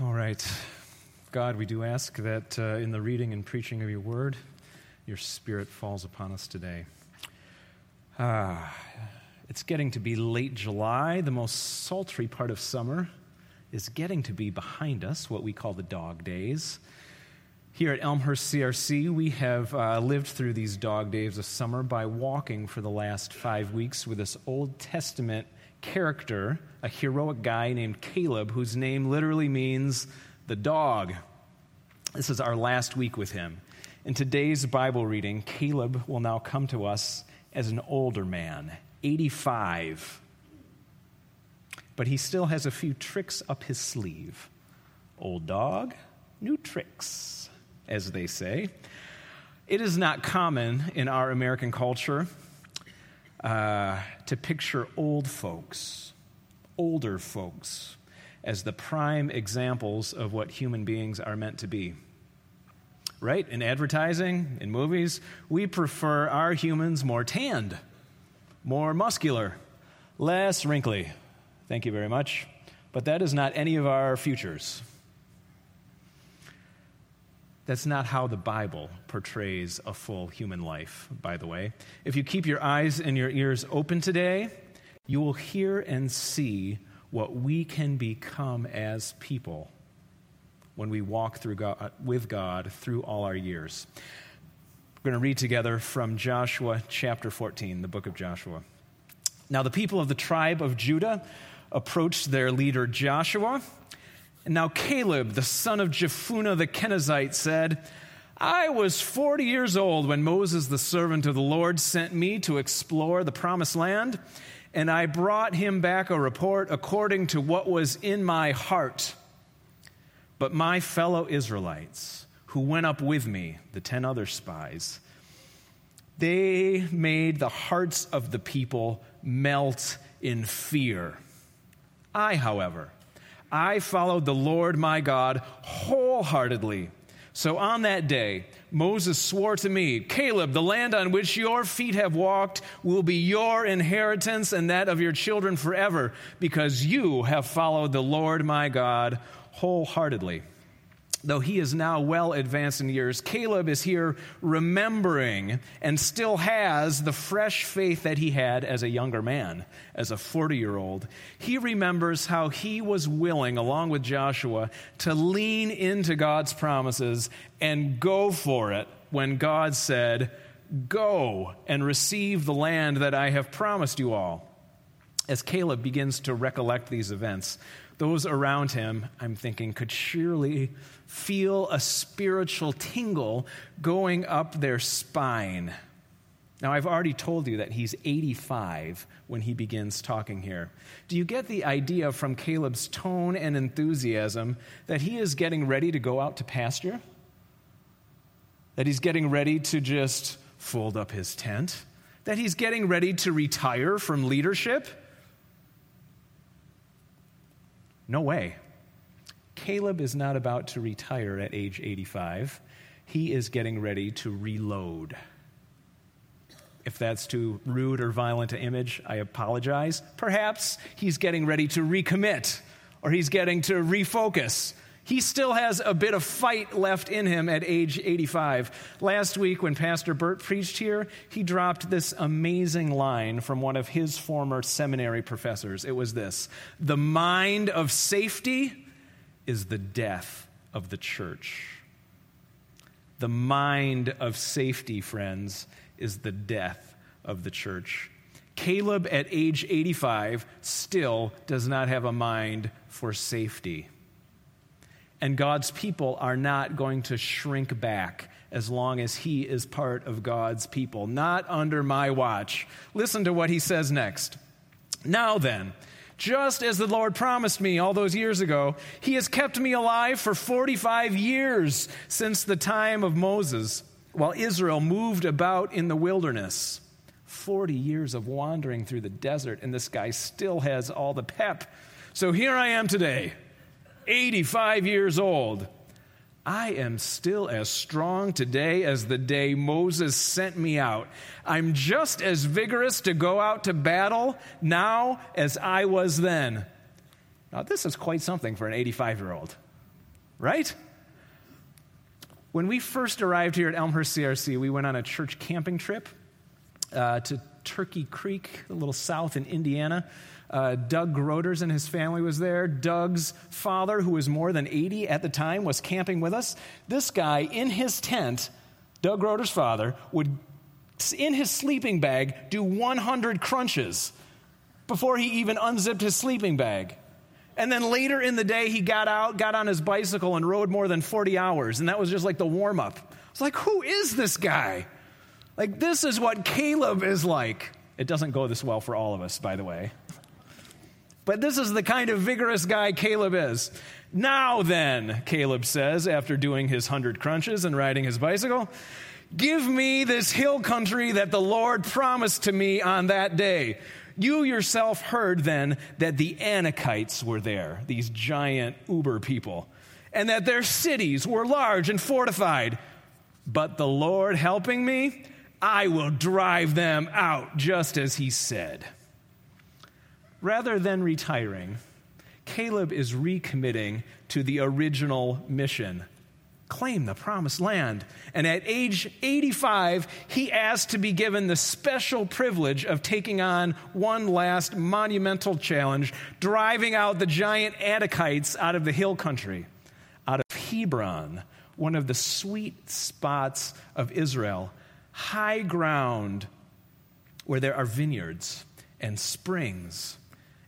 All right. God, we do ask that uh, in the reading and preaching of your word, your spirit falls upon us today. Ah, it's getting to be late July. The most sultry part of summer is getting to be behind us, what we call the dog days. Here at Elmhurst CRC, we have uh, lived through these dog days of summer by walking for the last five weeks with this Old Testament character, a heroic guy named Caleb, whose name literally means the dog. This is our last week with him. In today's Bible reading, Caleb will now come to us as an older man, 85. But he still has a few tricks up his sleeve. Old dog, new tricks, as they say. It is not common in our American culture uh, to picture old folks, older folks, as the prime examples of what human beings are meant to be. Right? In advertising, in movies, we prefer our humans more tanned, more muscular, less wrinkly. Thank you very much. But that is not any of our futures. That's not how the Bible portrays a full human life, by the way. If you keep your eyes and your ears open today, you will hear and see what we can become as people when we walk through God, with God through all our years. We're going to read together from Joshua chapter 14, the book of Joshua. Now, the people of the tribe of Judah approached their leader Joshua and now Caleb, the son of Jephunneh the Kenizzite, said, I was 40 years old when Moses, the servant of the Lord, sent me to explore the promised land, and I brought him back a report according to what was in my heart. But my fellow Israelites, who went up with me, the 10 other spies, they made the hearts of the people melt in fear. I, however, I followed the Lord my God wholeheartedly. So on that day, Moses swore to me, Caleb, the land on which your feet have walked will be your inheritance and that of your children forever, because you have followed the Lord my God wholeheartedly though he is now well advanced in years, Caleb is here remembering and still has the fresh faith that he had as a younger man, as a 40 year old. He remembers how he was willing, along with Joshua, to lean into God's promises and go for it when God said, Go and receive the land that I have promised you all. As Caleb begins to recollect these events, those around him, I'm thinking, could surely feel a spiritual tingle going up their spine. Now, I've already told you that he's 85 when he begins talking here. Do you get the idea from Caleb's tone and enthusiasm that he is getting ready to go out to pasture? That he's getting ready to just fold up his tent? That he's getting ready to retire from leadership? No way. Caleb is not about to retire at age 85. He is getting ready to reload. If that's too rude or violent an image, I apologize. Perhaps he's getting ready to recommit or he's getting to refocus. He still has a bit of fight left in him at age 85. Last week, when Pastor Burt preached here, he dropped this amazing line from one of his former seminary professors. It was this The mind of safety is the death of the church. The mind of safety, friends, is the death of the church. Caleb, at age 85, still does not have a mind for safety and God's people are not going to shrink back as long as he is part of God's people. Not under my watch. Listen to what he says next. Now then, just as the Lord promised me all those years ago, he has kept me alive for 45 years since the time of Moses, while Israel moved about in the wilderness. 40 years of wandering through the desert, and this guy still has all the pep. So here I am today 85 years old. I am still as strong today as the day Moses sent me out. I'm just as vigorous to go out to battle now as I was then. Now, this is quite something for an 85 year old. right? When we first arrived here at Elmhurst CRC, we went on a church camping trip uh, to Turkey Creek, a little south in Indiana. Uh, Doug Groders and his family was there. Doug's father, who was more than 80 at the time, was camping with us. This guy in his tent, Doug Groders' father, would, in his sleeping bag, do 100 crunches before he even unzipped his sleeping bag. And then later in the day, he got out, got on his bicycle, and rode more than 40 hours. And that was just like the warm up. It's like, who is this guy? Like, this is what Caleb is like. It doesn't go this well for all of us, by the way. But this is the kind of vigorous guy Caleb is. Now then, Caleb says, after doing his hundred crunches and riding his bicycle, give me this hill country that the Lord promised to me on that day. You yourself heard then that the Anakites were there, these giant uber people, and that their cities were large and fortified. But the Lord helping me, I will drive them out, just as he said. Rather than retiring, Caleb is recommitting to the original mission claim the promised land. And at age 85, he asked to be given the special privilege of taking on one last monumental challenge, driving out the giant Anakites out of the hill country, out of Hebron, one of the sweet spots of Israel, high ground where there are vineyards and springs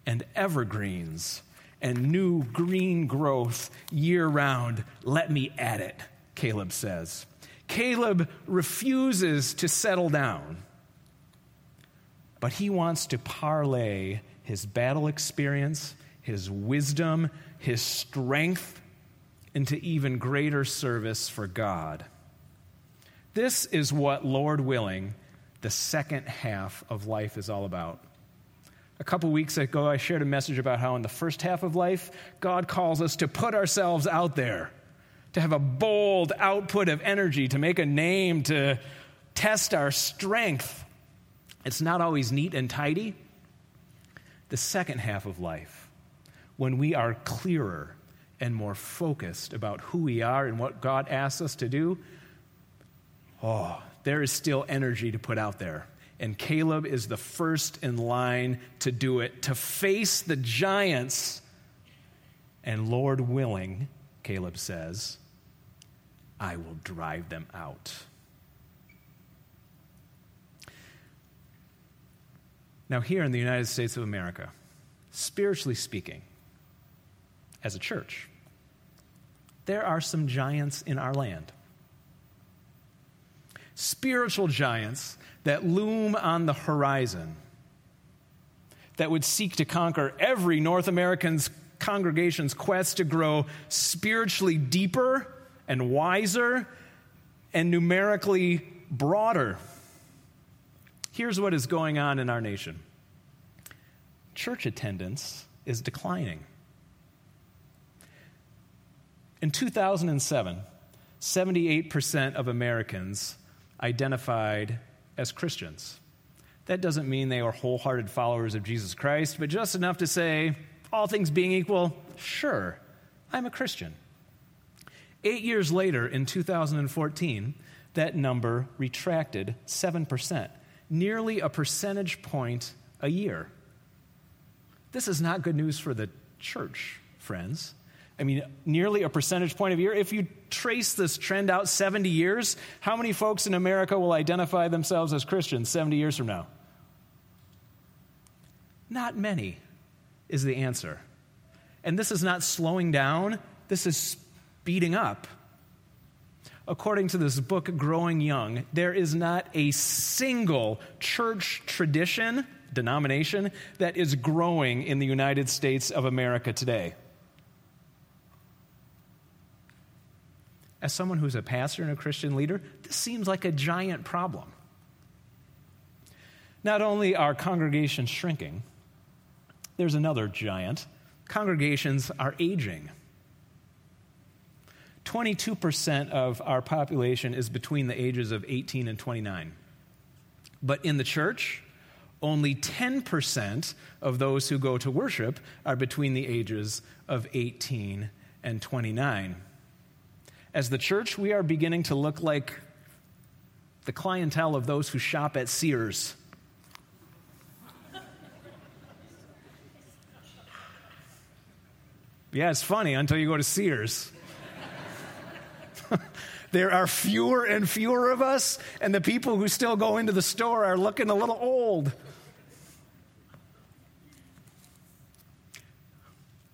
and evergreens and new green growth year round. Let me at it, Caleb says. Caleb refuses to settle down, but he wants to parlay his battle experience, his wisdom, his strength into even greater service for God. This is what, Lord willing, the second half of life is all about. A couple weeks ago, I shared a message about how in the first half of life, God calls us to put ourselves out there, to have a bold output of energy, to make a name, to test our strength. It's not always neat and tidy. The second half of life, when we are clearer and more focused about who we are and what God asks us to do, oh, there is still energy to put out there. And Caleb is the first in line to do it, to face the giants. And Lord willing, Caleb says, I will drive them out. Now, here in the United States of America, spiritually speaking, as a church, there are some giants in our land. Spiritual giants that loom on the horizon that would seek to conquer every North American's congregation's quest to grow spiritually deeper and wiser and numerically broader. Here's what is going on in our nation church attendance is declining. In 2007, 78% of Americans identified as Christians. That doesn't mean they are wholehearted followers of Jesus Christ, but just enough to say, all things being equal, sure, I'm a Christian. Eight years later, in 2014, that number retracted 7%, nearly a percentage point a year. This is not good news for the church, friends. I mean, nearly a percentage point of year. If you trace this trend out 70 years, how many folks in America will identify themselves as Christians 70 years from now? Not many, is the answer. And this is not slowing down, this is speeding up. According to this book, Growing Young, there is not a single church tradition, denomination, that is growing in the United States of America today. As someone who's a pastor and a Christian leader, this seems like a giant problem. Not only are congregations shrinking, there's another giant. Congregations are aging. 22% of our population is between the ages of 18 and 29. But in the church, only 10% of those who go to worship are between the ages of 18 and 29. As the church, we are beginning to look like the clientele of those who shop at Sears. Yeah, it's funny until you go to Sears. there are fewer and fewer of us, and the people who still go into the store are looking a little old.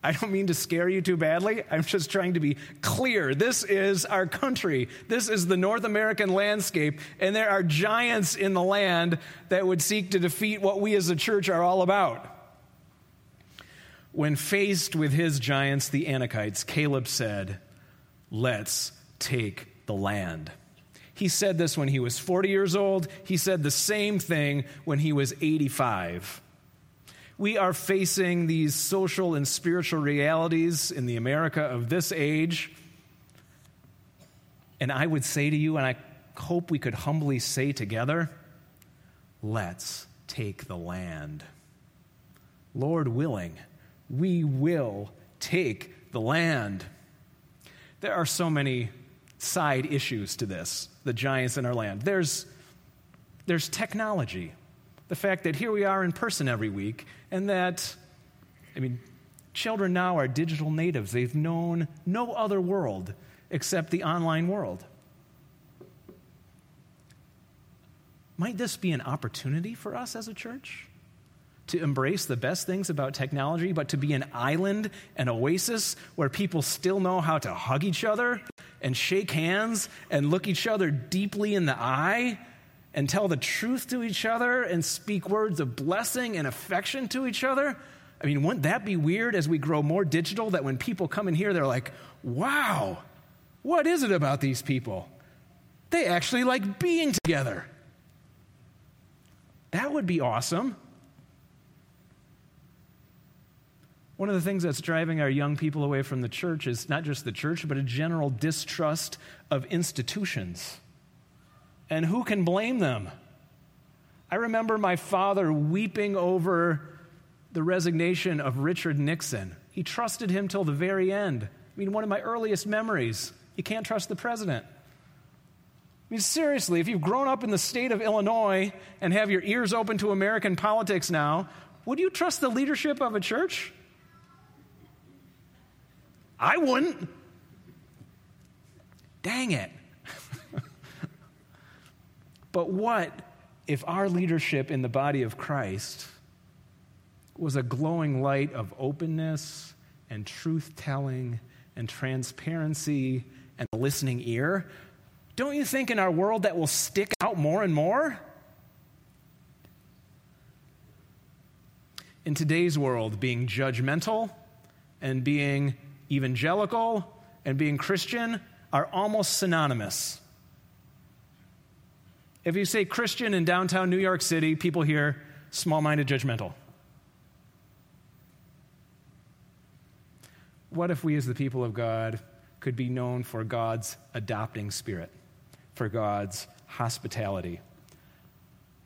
I don't mean to scare you too badly. I'm just trying to be clear. This is our country. This is the North American landscape, and there are giants in the land that would seek to defeat what we as a church are all about. When faced with his giants, the Anakites, Caleb said, Let's take the land. He said this when he was 40 years old. He said the same thing when he was 85 we are facing these social and spiritual realities in the America of this age. And I would say to you, and I hope we could humbly say together, let's take the land. Lord willing, we will take the land. There are so many side issues to this, the giants in our land. There's, there's technology the fact that here we are in person every week, and that, I mean, children now are digital natives. They've known no other world except the online world. Might this be an opportunity for us as a church? To embrace the best things about technology, but to be an island, an oasis where people still know how to hug each other and shake hands and look each other deeply in the eye and tell the truth to each other and speak words of blessing and affection to each other? I mean, wouldn't that be weird as we grow more digital that when people come in here, they're like, wow, what is it about these people? They actually like being together. That would be awesome. One of the things that's driving our young people away from the church is not just the church, but a general distrust of institutions. And who can blame them? I remember my father weeping over the resignation of Richard Nixon. He trusted him till the very end. I mean, one of my earliest memories. You can't trust the president. I mean, seriously, if you've grown up in the state of Illinois and have your ears open to American politics now, would you trust the leadership of a church? I wouldn't. Dang it. But what if our leadership in the body of Christ was a glowing light of openness and truth telling and transparency and a listening ear? Don't you think in our world that will stick out more and more? In today's world, being judgmental and being evangelical and being Christian are almost synonymous. If you say Christian in downtown New York City, people hear small minded, judgmental. What if we, as the people of God, could be known for God's adopting spirit, for God's hospitality?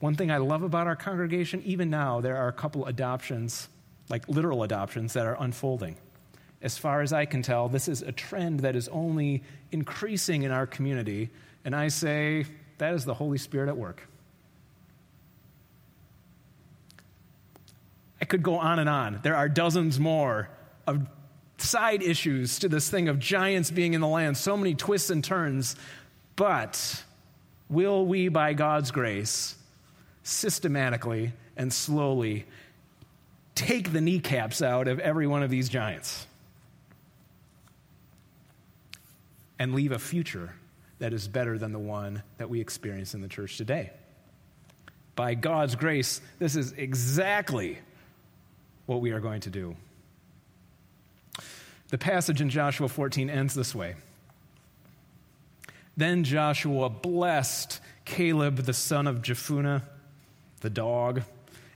One thing I love about our congregation, even now, there are a couple adoptions, like literal adoptions, that are unfolding. As far as I can tell, this is a trend that is only increasing in our community. And I say, that is the Holy Spirit at work. I could go on and on. There are dozens more of side issues to this thing of giants being in the land, so many twists and turns. But will we, by God's grace, systematically and slowly take the kneecaps out of every one of these giants and leave a future that is better than the one that we experience in the church today. By God's grace, this is exactly what we are going to do. The passage in Joshua 14 ends this way. Then Joshua blessed Caleb, the son of Jephunneh, the dog,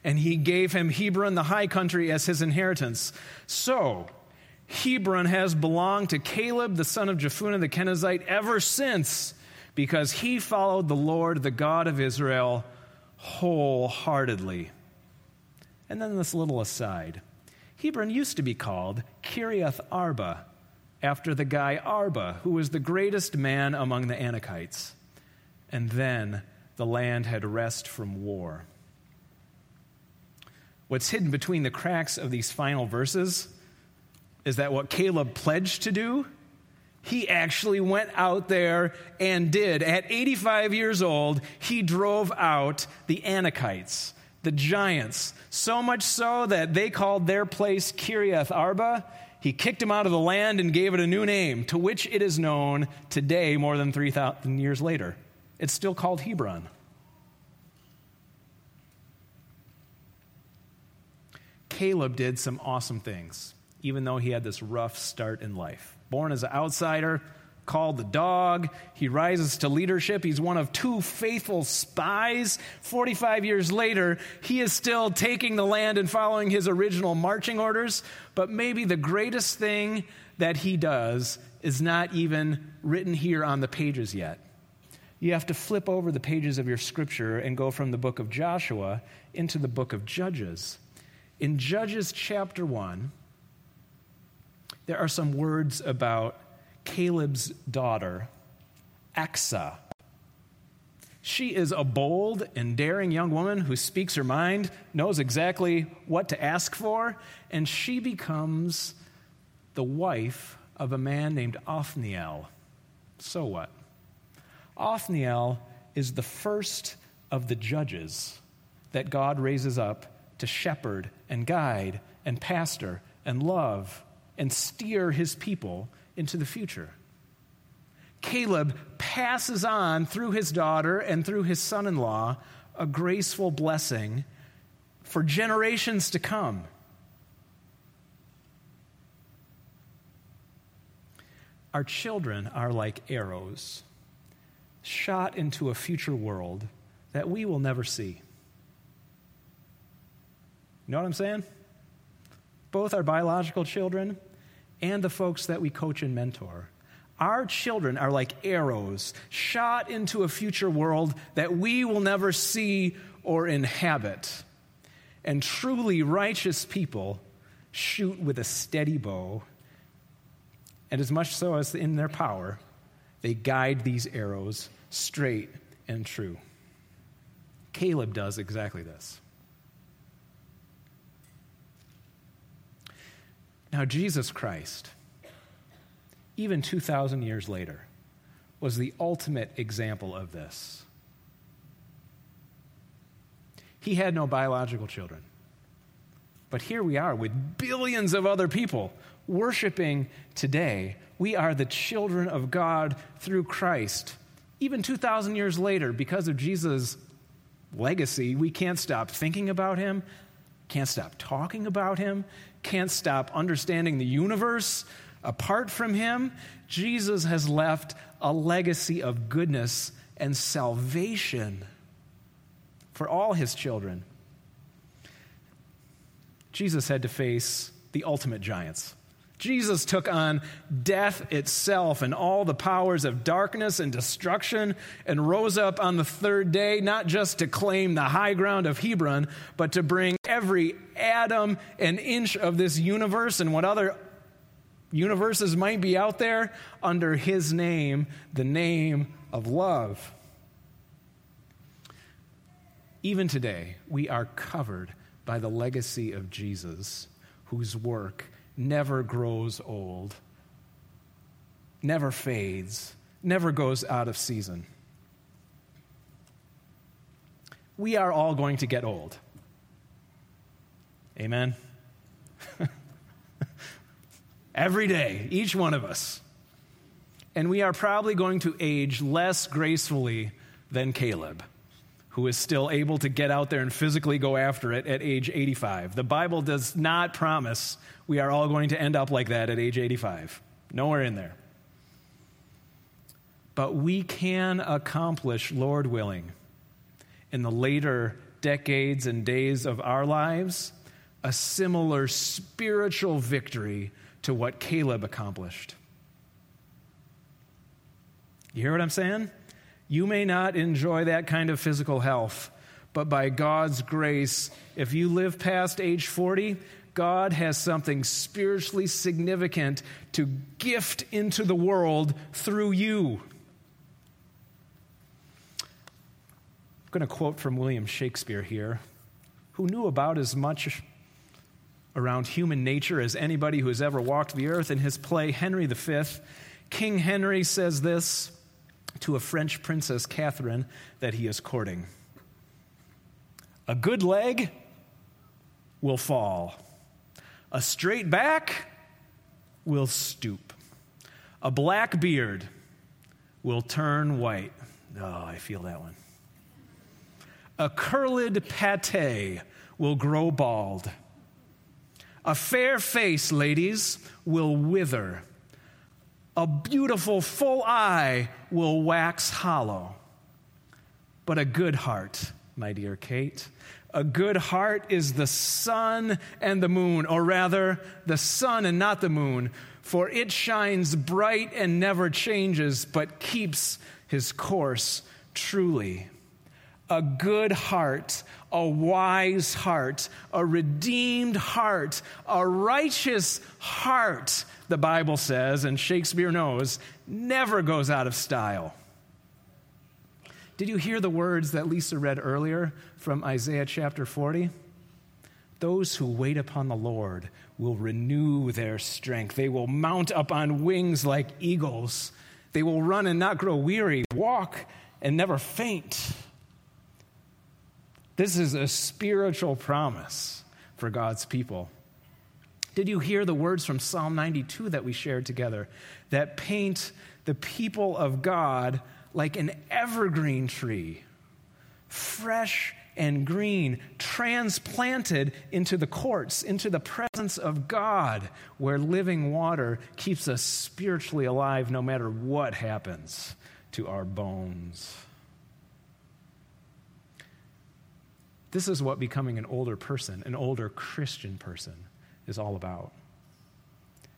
and he gave him Hebron, the high country, as his inheritance. So, Hebron has belonged to Caleb, the son of Jephunneh the Kenizzite, ever since, because he followed the Lord, the God of Israel, wholeheartedly. And then this little aside Hebron used to be called Kiriath Arba, after the guy Arba, who was the greatest man among the Anakites. And then the land had rest from war. What's hidden between the cracks of these final verses is that what Caleb pledged to do, he actually went out there and did. At 85 years old, he drove out the Anakites, the giants, so much so that they called their place Kiriath Arba. He kicked them out of the land and gave it a new name, to which it is known today, more than 3,000 years later. It's still called Hebron. Caleb did some awesome things, even though he had this rough start in life. Born as an outsider, called the dog. He rises to leadership. He's one of two faithful spies. 45 years later, he is still taking the land and following his original marching orders. But maybe the greatest thing that he does is not even written here on the pages yet. You have to flip over the pages of your scripture and go from the book of Joshua into the book of Judges. In Judges chapter 1, there are some words about Caleb's daughter, Achsah. She is a bold and daring young woman who speaks her mind, knows exactly what to ask for, and she becomes the wife of a man named Othniel. So what? Othniel is the first of the judges that God raises up to shepherd and guide and pastor and love and steer his people into the future. Caleb passes on through his daughter and through his son in law a graceful blessing for generations to come. Our children are like arrows shot into a future world that we will never see. You know what I'm saying? Both our biological children and the folks that we coach and mentor. Our children are like arrows shot into a future world that we will never see or inhabit. And truly righteous people shoot with a steady bow, and as much so as in their power, they guide these arrows straight and true. Caleb does exactly this. Now, Jesus Christ, even 2,000 years later, was the ultimate example of this. He had no biological children. But here we are with billions of other people worshiping today. We are the children of God through Christ. Even 2,000 years later, because of Jesus' legacy, we can't stop thinking about him, can't stop talking about him, can't stop understanding the universe apart from him. Jesus has left a legacy of goodness and salvation for all his children. Jesus had to face the ultimate giants. Jesus took on death itself and all the powers of darkness and destruction and rose up on the third day, not just to claim the high ground of Hebron, but to bring every atom and inch of this universe and what other universes might be out there under his name, the name of love. Even today, we are covered by the legacy of Jesus, whose work never grows old, never fades, never goes out of season. We are all going to get old. Amen? Every day, each one of us. And we are probably going to age less gracefully than Caleb who is still able to get out there and physically go after it at age 85. The Bible does not promise we are all going to end up like that at age 85. Nowhere in there. But we can accomplish, Lord willing, in the later decades and days of our lives, a similar spiritual victory to what Caleb accomplished. You hear what I'm saying? You may not enjoy that kind of physical health, but by God's grace, if you live past age 40, God has something spiritually significant to gift into the world through you. I'm going to quote from William Shakespeare here, who knew about as much around human nature as anybody who has ever walked the earth. In his play, Henry V, King Henry says this to a French princess, Catherine, that he is courting A good leg will fall, a straight back will stoop, a black beard will turn white. Oh, I feel that one. A curled pate will grow bald. A fair face, ladies, will wither. A beautiful full eye will wax hollow. But a good heart, my dear Kate, a good heart is the sun and the moon, or rather, the sun and not the moon, for it shines bright and never changes, but keeps his course truly a good heart, a wise heart, a redeemed heart, a righteous heart, the Bible says, and Shakespeare knows, never goes out of style. Did you hear the words that Lisa read earlier from Isaiah chapter 40? Those who wait upon the Lord will renew their strength. They will mount up on wings like eagles. They will run and not grow weary, walk and never faint. This is a spiritual promise for God's people. Did you hear the words from Psalm 92 that we shared together that paint the people of God like an evergreen tree, fresh and green, transplanted into the courts, into the presence of God, where living water keeps us spiritually alive no matter what happens to our bones? This is what becoming an older person, an older Christian person, is all about.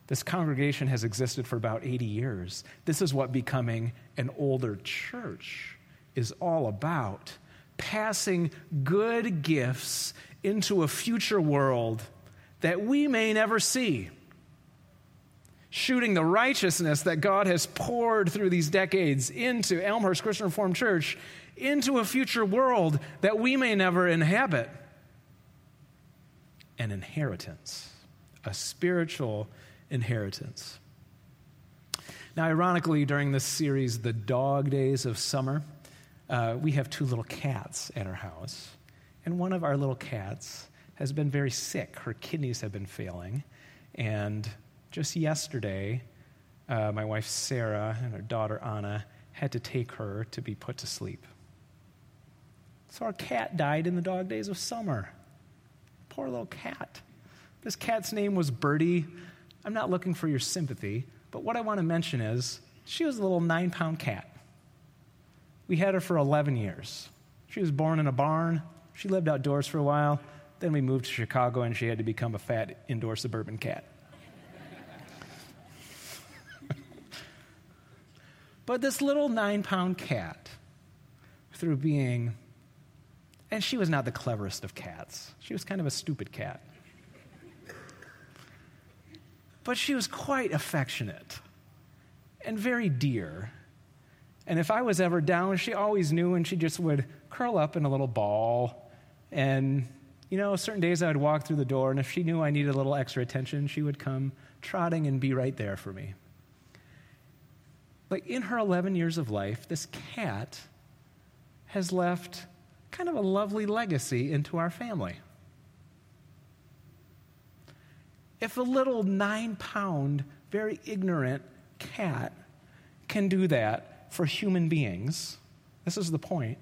This congregation has existed for about 80 years. This is what becoming an older church is all about passing good gifts into a future world that we may never see. Shooting the righteousness that God has poured through these decades into Elmhurst Christian Reformed Church into a future world that we may never inhabit. An inheritance, a spiritual inheritance. Now, ironically, during this series, The Dog Days of Summer, uh, we have two little cats at our house. And one of our little cats has been very sick. Her kidneys have been failing. And just yesterday, uh, my wife Sarah and her daughter Anna had to take her to be put to sleep. So our cat died in the dog days of summer. Poor little cat. This cat's name was Birdie. I'm not looking for your sympathy, but what I want to mention is she was a little nine pound cat. We had her for 11 years. She was born in a barn. She lived outdoors for a while. Then we moved to Chicago and she had to become a fat indoor suburban cat. but this little nine pound cat, through being and she was not the cleverest of cats. She was kind of a stupid cat. But she was quite affectionate and very dear. And if I was ever down, she always knew and she just would curl up in a little ball. And, you know, certain days I would walk through the door, and if she knew I needed a little extra attention, she would come trotting and be right there for me. But in her 11 years of life, this cat has left kind of a lovely legacy into our family. If a little nine pound, very ignorant cat can do that for human beings, this is the point.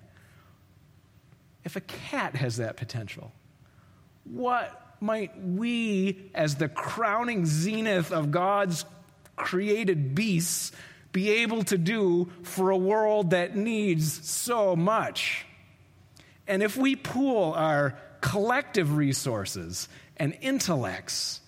If a cat has that potential, what might we, as the crowning zenith of God's created beasts, be able to do for a world that needs so much? And if we pool our collective resources and intellects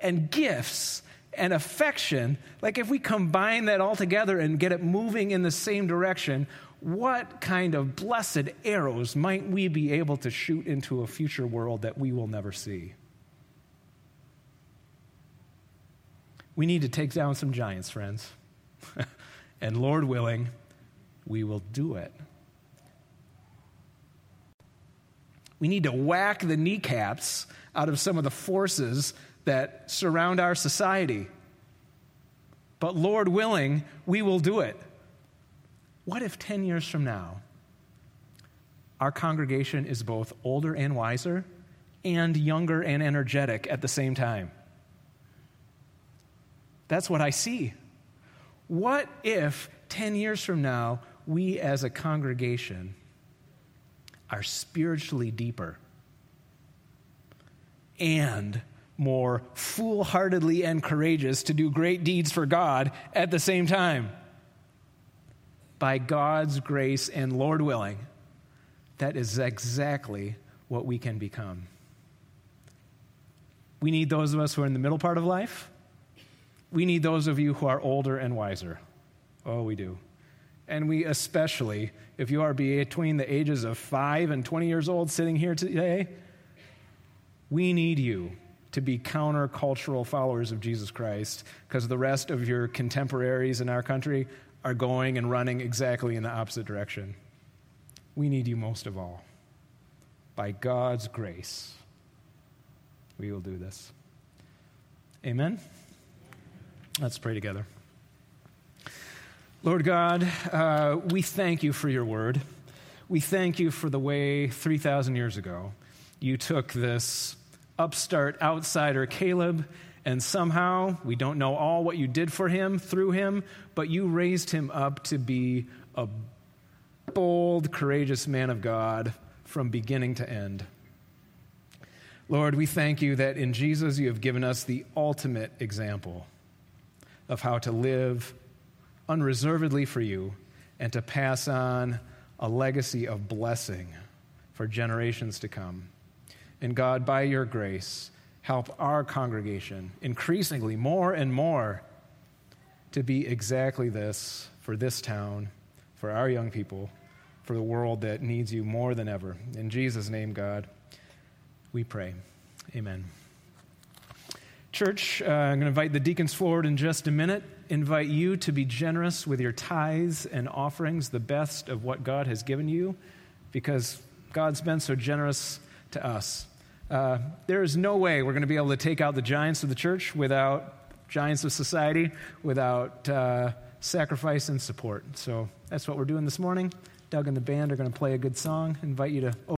and gifts and affection, like if we combine that all together and get it moving in the same direction, what kind of blessed arrows might we be able to shoot into a future world that we will never see? We need to take down some giants, friends. and Lord willing, we will do it. We need to whack the kneecaps out of some of the forces that surround our society. But Lord willing, we will do it. What if 10 years from now, our congregation is both older and wiser and younger and energetic at the same time? That's what I see. What if 10 years from now, we as a congregation are spiritually deeper and more foolhardily and courageous to do great deeds for God at the same time. By God's grace and Lord willing, that is exactly what we can become. We need those of us who are in the middle part of life. We need those of you who are older and wiser. Oh, we do. And we especially, if you are between the ages of 5 and 20 years old sitting here today, we need you to be countercultural followers of Jesus Christ because the rest of your contemporaries in our country are going and running exactly in the opposite direction. We need you most of all. By God's grace, we will do this. Amen. Let's pray together. Lord God, uh, we thank you for your word. We thank you for the way 3,000 years ago you took this upstart outsider Caleb, and somehow we don't know all what you did for him through him, but you raised him up to be a bold, courageous man of God from beginning to end. Lord, we thank you that in Jesus you have given us the ultimate example of how to live unreservedly for you and to pass on a legacy of blessing for generations to come. And God, by your grace, help our congregation increasingly more and more to be exactly this for this town, for our young people, for the world that needs you more than ever. In Jesus' name, God, we pray. Amen. Church, uh, I'm going to invite the deacons forward in just a minute. Invite you to be generous with your tithes and offerings, the best of what God has given you, because God's been so generous to us. Uh, there is no way we're going to be able to take out the giants of the church without giants of society, without uh, sacrifice and support. So that's what we're doing this morning. Doug and the band are going to play a good song. invite you to